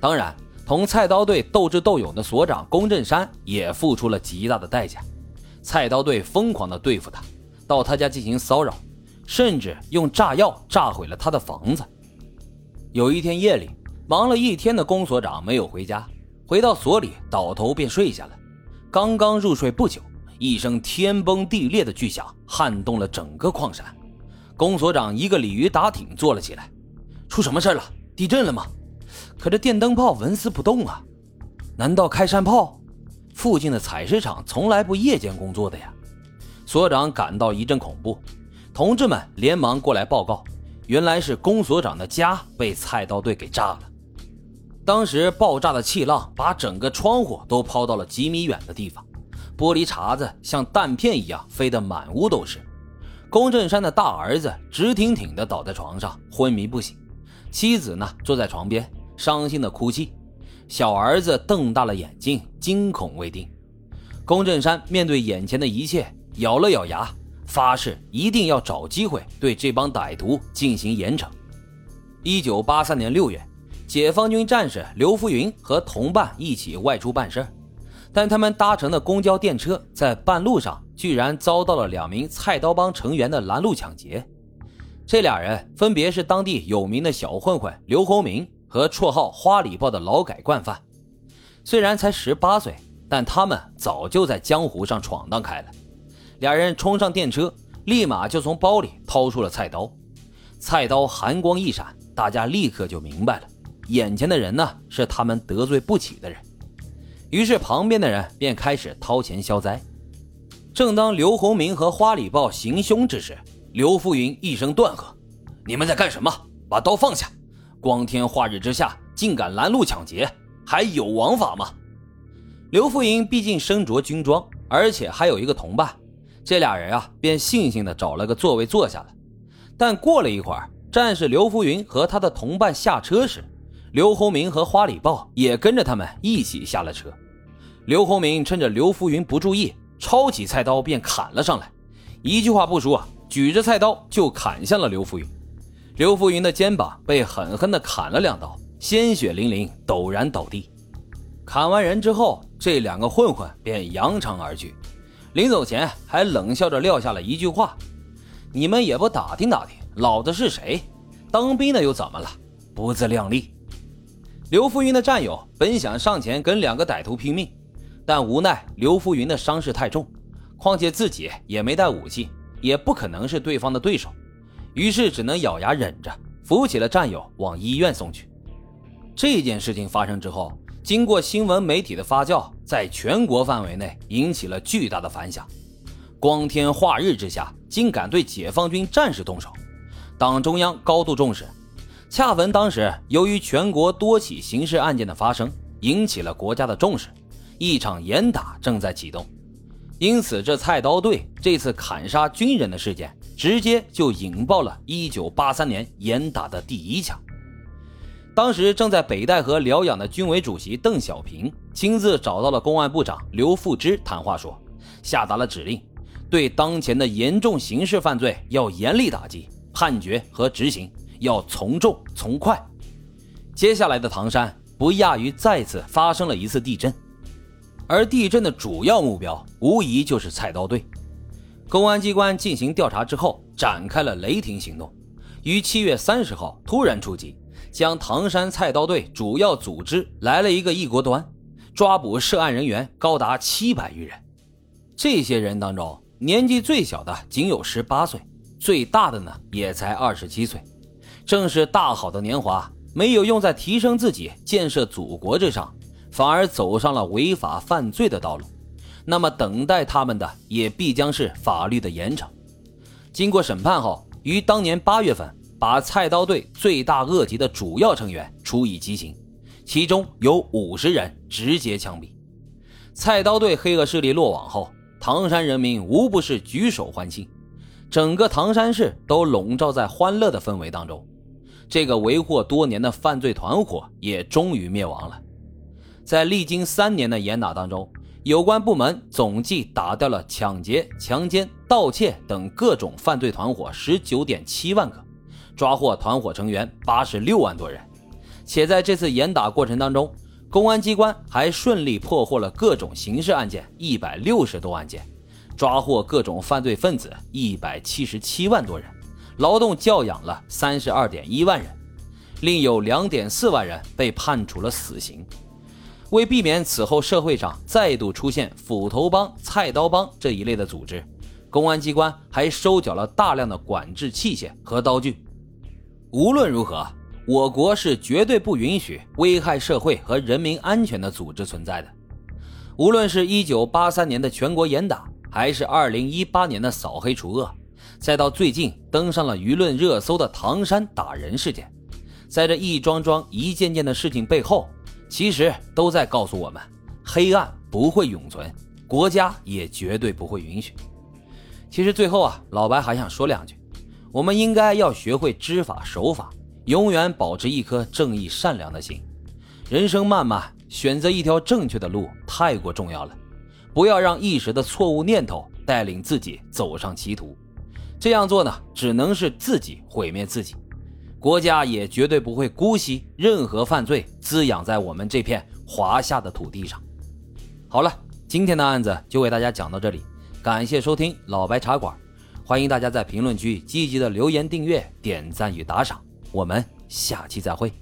当然，同菜刀队斗智斗勇的所长龚振山也付出了极大的代价。菜刀队疯狂地对付他，到他家进行骚扰，甚至用炸药炸毁了他的房子。有一天夜里，忙了一天的龚所长没有回家，回到所里倒头便睡下了。刚刚入睡不久，一声天崩地裂的巨响撼动了整个矿山。龚所长一个鲤鱼打挺坐了起来，出什么事了？地震了吗？可这电灯泡纹丝不动啊，难道开山炮？附近的采石场从来不夜间工作的呀。所长感到一阵恐怖，同志们连忙过来报告，原来是龚所长的家被菜刀队给炸了。当时爆炸的气浪把整个窗户都抛到了几米远的地方，玻璃碴子像弹片一样飞得满屋都是。龚振山的大儿子直挺挺地倒在床上昏迷不醒，妻子呢坐在床边伤心地哭泣，小儿子瞪大了眼睛惊恐未定。龚振山面对眼前的一切，咬了咬牙，发誓一定要找机会对这帮歹徒进行严惩。一九八三年六月。解放军战士刘福云和同伴一起外出办事但他们搭乘的公交电车在半路上居然遭到了两名菜刀帮成员的拦路抢劫。这俩人分别是当地有名的小混混刘洪明和绰号“花里豹”的劳改惯犯。虽然才十八岁，但他们早就在江湖上闯荡开了。俩人冲上电车，立马就从包里掏出了菜刀。菜刀寒光一闪，大家立刻就明白了。眼前的人呢，是他们得罪不起的人，于是旁边的人便开始掏钱消灾。正当刘洪明和花里豹行凶之时，刘福云一声断喝：“你们在干什么？把刀放下！光天化日之下，竟敢拦路抢劫，还有王法吗？”刘福云毕竟身着军装，而且还有一个同伴，这俩人啊，便悻悻地找了个座位坐下了。但过了一会儿，战士刘福云和他的同伴下车时，刘洪明和花里豹也跟着他们一起下了车。刘洪明趁着刘福云不注意，抄起菜刀便砍了上来，一句话不说，举着菜刀就砍向了刘福云。刘福云的肩膀被狠狠地砍了两刀，鲜血淋淋，陡然倒地。砍完人之后，这两个混混便扬长而去，临走前还冷笑着撂下了一句话：“你们也不打听打听，老子是谁？当兵的又怎么了？不自量力！”刘福云的战友本想上前跟两个歹徒拼命，但无奈刘福云的伤势太重，况且自己也没带武器，也不可能是对方的对手，于是只能咬牙忍着，扶起了战友往医院送去。这件事情发生之后，经过新闻媒体的发酵，在全国范围内引起了巨大的反响。光天化日之下，竟敢对解放军战士动手，党中央高度重视。恰逢当时，由于全国多起刑事案件的发生，引起了国家的重视，一场严打正在启动。因此，这菜刀队这次砍杀军人的事件，直接就引爆了1983年严打的第一枪。当时正在北戴河疗养的军委主席邓小平亲自找到了公安部长刘富之谈话，说，下达了指令，对当前的严重刑事犯罪要严厉打击，判决和执行。要从重从快，接下来的唐山不亚于再次发生了一次地震，而地震的主要目标无疑就是菜刀队。公安机关进行调查之后，展开了雷霆行动，于七月三十号突然出击，将唐山菜刀队主要组织来了一个一锅端，抓捕涉案人员高达七百余人。这些人当中，年纪最小的仅有十八岁，最大的呢也才二十七岁。正是大好的年华没有用在提升自己、建设祖国之上，反而走上了违法犯罪的道路。那么，等待他们的也必将是法律的严惩。经过审判后，于当年八月份把菜刀队罪大恶极的主要成员处以极刑，其中有五十人直接枪毙。菜刀队黑恶势力落网后，唐山人民无不是举手欢庆，整个唐山市都笼罩在欢乐的氛围当中。这个为祸多年的犯罪团伙也终于灭亡了。在历经三年的严打当中，有关部门总计打掉了抢劫、强奸、盗窃等各种犯罪团伙十九点七万个，抓获团伙成员八十六万多人。且在这次严打过程当中，公安机关还顺利破获了各种刑事案件一百六十多案件，抓获各种犯罪分子一百七十七万多人，劳动教养了三十二点一万人，另有两点四万人被判处了死刑。为避免此后社会上再度出现斧头帮、菜刀帮这一类的组织，公安机关还收缴了大量的管制器械和刀具。无论如何，我国是绝对不允许危害社会和人民安全的组织存在的。无论是一九八三年的全国严打，还是二零一八年的扫黑除恶，再到最近登上了舆论热搜的唐山打人事件，在这一桩桩、一件件的事情背后。其实都在告诉我们，黑暗不会永存，国家也绝对不会允许。其实最后啊，老白还想说两句：我们应该要学会知法守法，永远保持一颗正义善良的心。人生漫漫，选择一条正确的路太过重要了，不要让一时的错误念头带领自己走上歧途。这样做呢，只能是自己毁灭自己。国家也绝对不会姑息任何犯罪滋养在我们这片华夏的土地上。好了，今天的案子就为大家讲到这里，感谢收听老白茶馆，欢迎大家在评论区积极的留言、订阅、点赞与打赏，我们下期再会。